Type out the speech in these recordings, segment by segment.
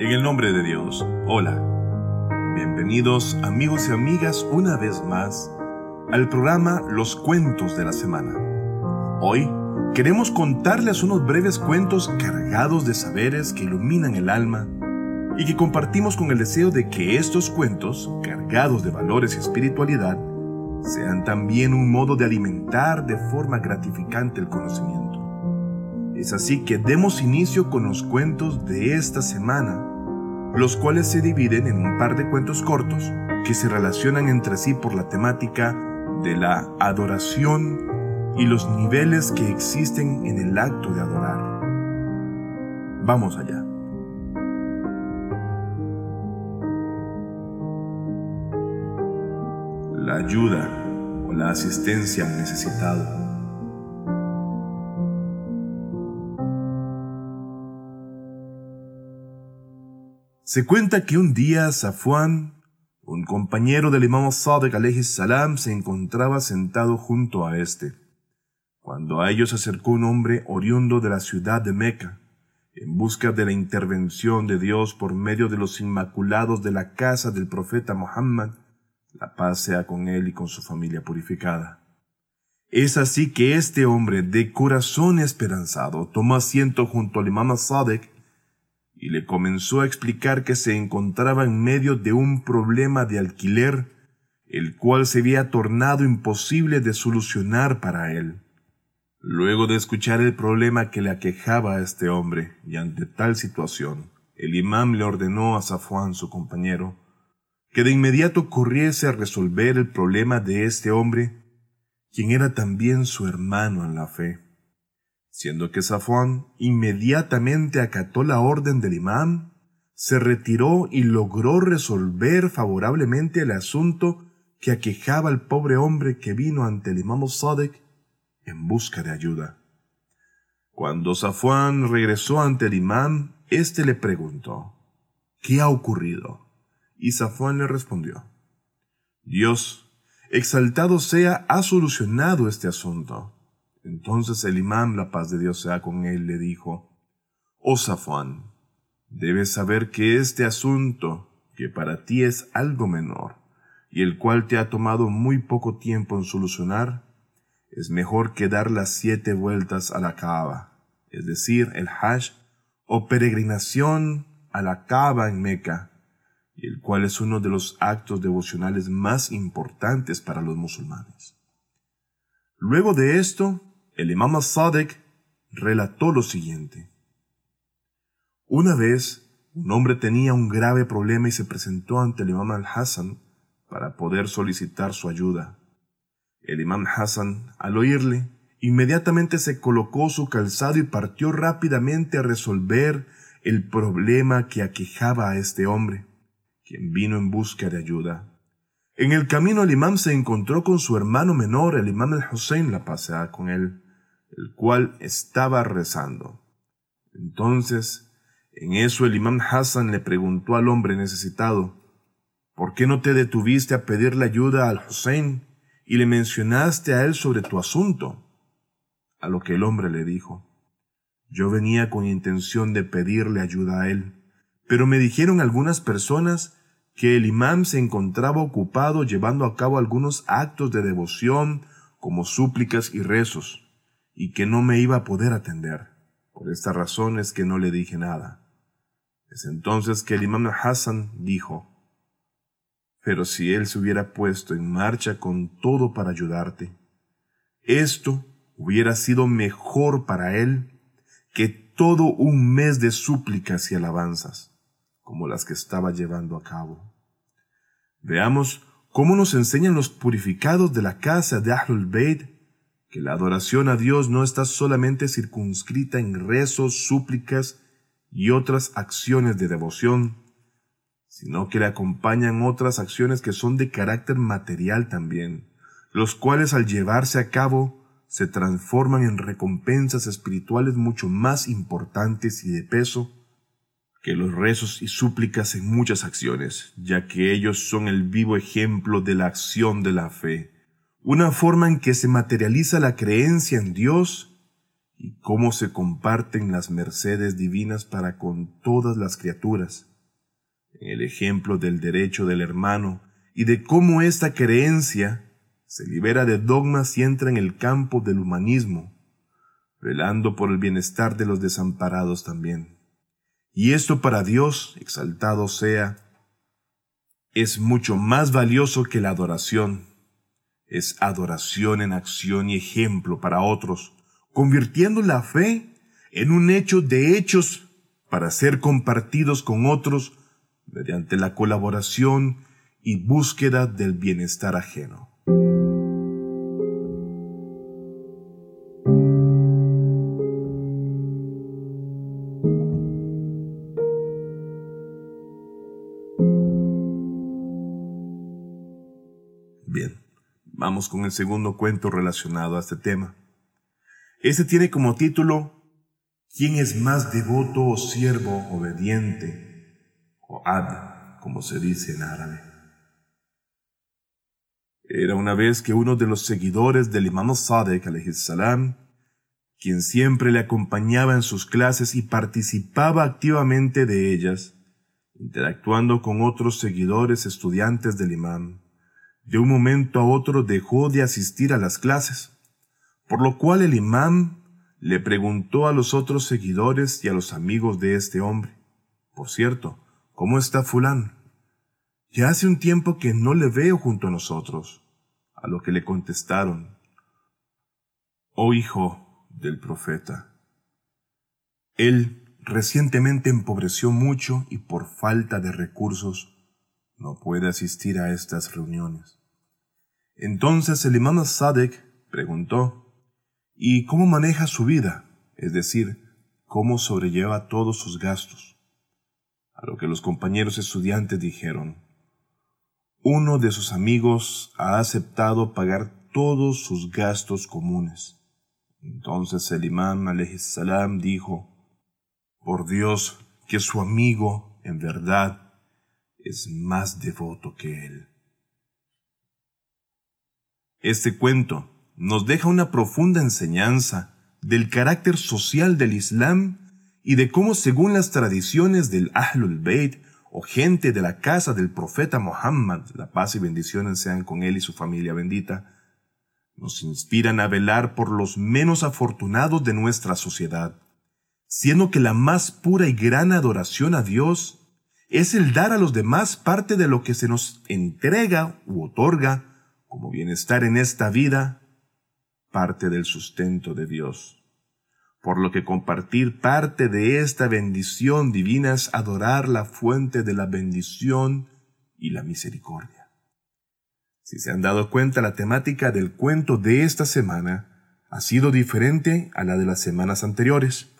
En el nombre de Dios, hola. Bienvenidos amigos y amigas una vez más al programa Los Cuentos de la Semana. Hoy queremos contarles unos breves cuentos cargados de saberes que iluminan el alma y que compartimos con el deseo de que estos cuentos, cargados de valores y espiritualidad, sean también un modo de alimentar de forma gratificante el conocimiento. Es así que demos inicio con los cuentos de esta semana, los cuales se dividen en un par de cuentos cortos que se relacionan entre sí por la temática de la adoración y los niveles que existen en el acto de adorar. Vamos allá. La ayuda o la asistencia al necesitado. Se cuenta que un día Safwan, un compañero del imam Sadiq alayhi salam, se encontraba sentado junto a éste, cuando a ellos se acercó un hombre oriundo de la ciudad de Meca, en busca de la intervención de Dios por medio de los inmaculados de la casa del profeta Muhammad, la paz sea con él y con su familia purificada. Es así que este hombre de corazón esperanzado tomó asiento junto al imam Sadiq y le comenzó a explicar que se encontraba en medio de un problema de alquiler, el cual se había tornado imposible de solucionar para él. Luego de escuchar el problema que le aquejaba a este hombre, y ante tal situación, el imam le ordenó a Safwan, su compañero, que de inmediato corriese a resolver el problema de este hombre, quien era también su hermano en la fe siendo que Safwan inmediatamente acató la orden del imán, se retiró y logró resolver favorablemente el asunto que aquejaba al pobre hombre que vino ante el imam Sadek en busca de ayuda. Cuando Safwan regresó ante el imán, éste le preguntó, ¿qué ha ocurrido? Y Safwan le respondió, Dios, exaltado sea, ha solucionado este asunto. Entonces el imán, la paz de Dios sea con él, le dijo, Oh Safwan, debes saber que este asunto, que para ti es algo menor, y el cual te ha tomado muy poco tiempo en solucionar, es mejor que dar las siete vueltas a la Kaaba, es decir, el Hajj o peregrinación a la Kaaba en Meca, y el cual es uno de los actos devocionales más importantes para los musulmanes. Luego de esto, el imam Sadek relató lo siguiente. Una vez, un hombre tenía un grave problema y se presentó ante el imam al-Hassan para poder solicitar su ayuda. El imam Hassan, al oírle, inmediatamente se colocó su calzado y partió rápidamente a resolver el problema que aquejaba a este hombre, quien vino en busca de ayuda. En el camino el imam se encontró con su hermano menor, el imam al-Hussein, la pasea con él el cual estaba rezando. Entonces, en eso el imam Hassan le preguntó al hombre necesitado, ¿por qué no te detuviste a pedirle ayuda al Hussein y le mencionaste a él sobre tu asunto? A lo que el hombre le dijo, yo venía con intención de pedirle ayuda a él, pero me dijeron algunas personas que el imam se encontraba ocupado llevando a cabo algunos actos de devoción como súplicas y rezos y que no me iba a poder atender. Por esta razón es que no le dije nada. Es entonces que el imam Hassan dijo, pero si él se hubiera puesto en marcha con todo para ayudarte, esto hubiera sido mejor para él que todo un mes de súplicas y alabanzas, como las que estaba llevando a cabo. Veamos cómo nos enseñan los purificados de la casa de Ahlul Bayt que la adoración a Dios no está solamente circunscrita en rezos, súplicas y otras acciones de devoción, sino que le acompañan otras acciones que son de carácter material también, los cuales al llevarse a cabo se transforman en recompensas espirituales mucho más importantes y de peso que los rezos y súplicas en muchas acciones, ya que ellos son el vivo ejemplo de la acción de la fe una forma en que se materializa la creencia en Dios y cómo se comparten las mercedes divinas para con todas las criaturas, el ejemplo del derecho del hermano y de cómo esta creencia se libera de dogmas y entra en el campo del humanismo, velando por el bienestar de los desamparados también. Y esto para Dios, exaltado sea, es mucho más valioso que la adoración. Es adoración en acción y ejemplo para otros, convirtiendo la fe en un hecho de hechos para ser compartidos con otros mediante la colaboración y búsqueda del bienestar ajeno. Bien, vamos con el segundo cuento relacionado a este tema. Este tiene como título ¿Quién es más devoto o siervo obediente? O ad, como se dice en árabe. Era una vez que uno de los seguidores del imam Sadek salam, quien siempre le acompañaba en sus clases y participaba activamente de ellas, interactuando con otros seguidores estudiantes del imam, de un momento a otro dejó de asistir a las clases por lo cual el imán le preguntó a los otros seguidores y a los amigos de este hombre, por cierto, ¿cómo está fulán? Ya hace un tiempo que no le veo junto a nosotros. A lo que le contestaron, Oh hijo del profeta. Él recientemente empobreció mucho y por falta de recursos no puede asistir a estas reuniones. Entonces el imán Sadek preguntó, y cómo maneja su vida, es decir, cómo sobrelleva todos sus gastos. A lo que los compañeros estudiantes dijeron, uno de sus amigos ha aceptado pagar todos sus gastos comunes. Entonces el imán salam dijo, por Dios que su amigo, en verdad, es más devoto que él. Este cuento nos deja una profunda enseñanza del carácter social del Islam y de cómo según las tradiciones del Ahlul Bayt o gente de la casa del profeta Muhammad, la paz y bendiciones sean con él y su familia bendita, nos inspiran a velar por los menos afortunados de nuestra sociedad, siendo que la más pura y gran adoración a Dios es el dar a los demás parte de lo que se nos entrega u otorga como bienestar en esta vida parte del sustento de Dios. Por lo que compartir parte de esta bendición divina es adorar la fuente de la bendición y la misericordia. Si se han dado cuenta, la temática del cuento de esta semana ha sido diferente a la de las semanas anteriores,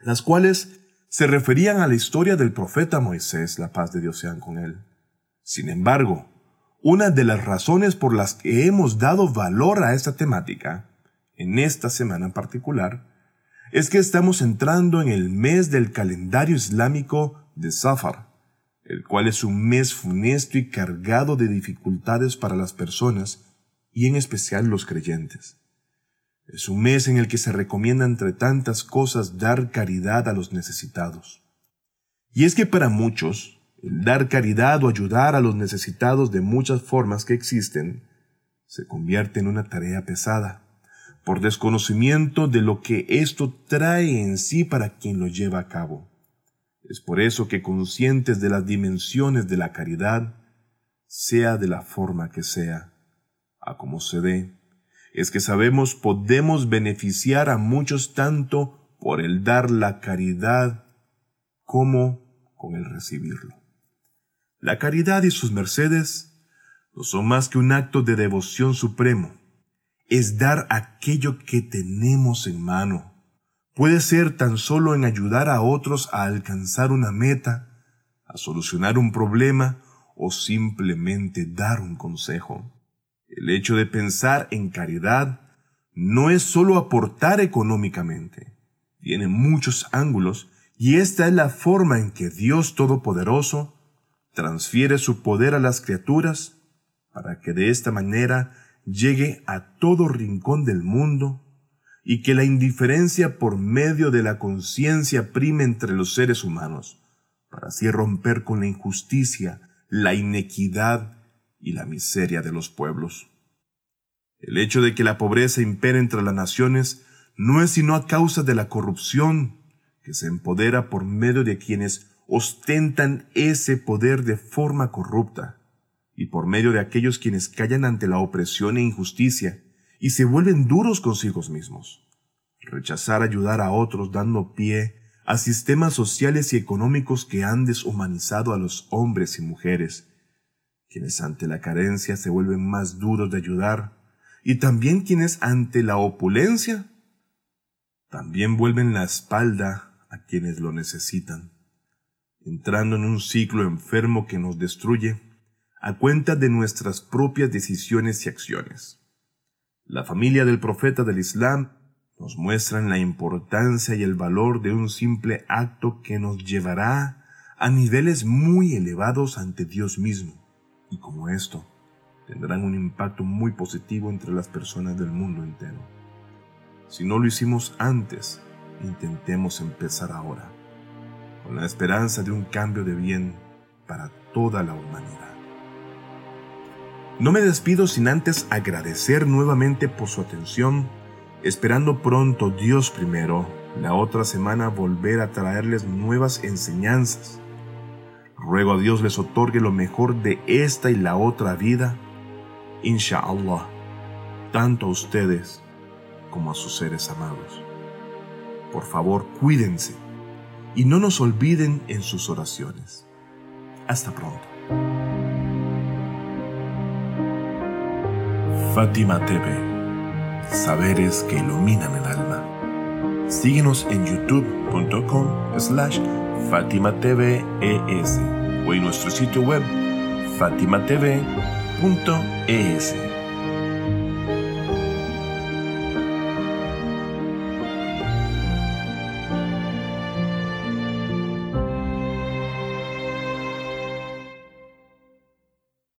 las cuales se referían a la historia del profeta Moisés, la paz de Dios sean con él. Sin embargo, una de las razones por las que hemos dado valor a esta temática, en esta semana en particular, es que estamos entrando en el mes del calendario islámico de Safar, el cual es un mes funesto y cargado de dificultades para las personas y en especial los creyentes. Es un mes en el que se recomienda entre tantas cosas dar caridad a los necesitados. Y es que para muchos, dar caridad o ayudar a los necesitados de muchas formas que existen, se convierte en una tarea pesada, por desconocimiento de lo que esto trae en sí para quien lo lleva a cabo. Es por eso que conscientes de las dimensiones de la caridad, sea de la forma que sea, a como se dé, es que sabemos podemos beneficiar a muchos tanto por el dar la caridad como con el recibirlo. La caridad y sus mercedes no son más que un acto de devoción supremo. Es dar aquello que tenemos en mano. Puede ser tan solo en ayudar a otros a alcanzar una meta, a solucionar un problema o simplemente dar un consejo. El hecho de pensar en caridad no es solo aportar económicamente. Tiene muchos ángulos y esta es la forma en que Dios Todopoderoso transfiere su poder a las criaturas para que de esta manera llegue a todo rincón del mundo y que la indiferencia por medio de la conciencia prime entre los seres humanos, para así romper con la injusticia, la inequidad y la miseria de los pueblos. El hecho de que la pobreza impere entre las naciones no es sino a causa de la corrupción que se empodera por medio de quienes ostentan ese poder de forma corrupta, y por medio de aquellos quienes callan ante la opresión e injusticia y se vuelven duros consigo mismos. Rechazar ayudar a otros dando pie a sistemas sociales y económicos que han deshumanizado a los hombres y mujeres, quienes ante la carencia se vuelven más duros de ayudar, y también quienes ante la opulencia también vuelven la espalda a quienes lo necesitan, entrando en un ciclo enfermo que nos destruye a cuenta de nuestras propias decisiones y acciones. La familia del profeta del Islam nos muestra la importancia y el valor de un simple acto que nos llevará a niveles muy elevados ante Dios mismo, y como esto, tendrán un impacto muy positivo entre las personas del mundo entero. Si no lo hicimos antes, intentemos empezar ahora, la esperanza de un cambio de bien para toda la humanidad. No me despido sin antes agradecer nuevamente por su atención, esperando pronto Dios primero, la otra semana volver a traerles nuevas enseñanzas. Ruego a Dios les otorgue lo mejor de esta y la otra vida, inshallah, tanto a ustedes como a sus seres amados. Por favor, cuídense y no nos olviden en sus oraciones. Hasta pronto. Fátima TV. Saberes que iluminan el alma. Síguenos en youtube.com slash Fátima TV o en nuestro sitio web fatimatv.es.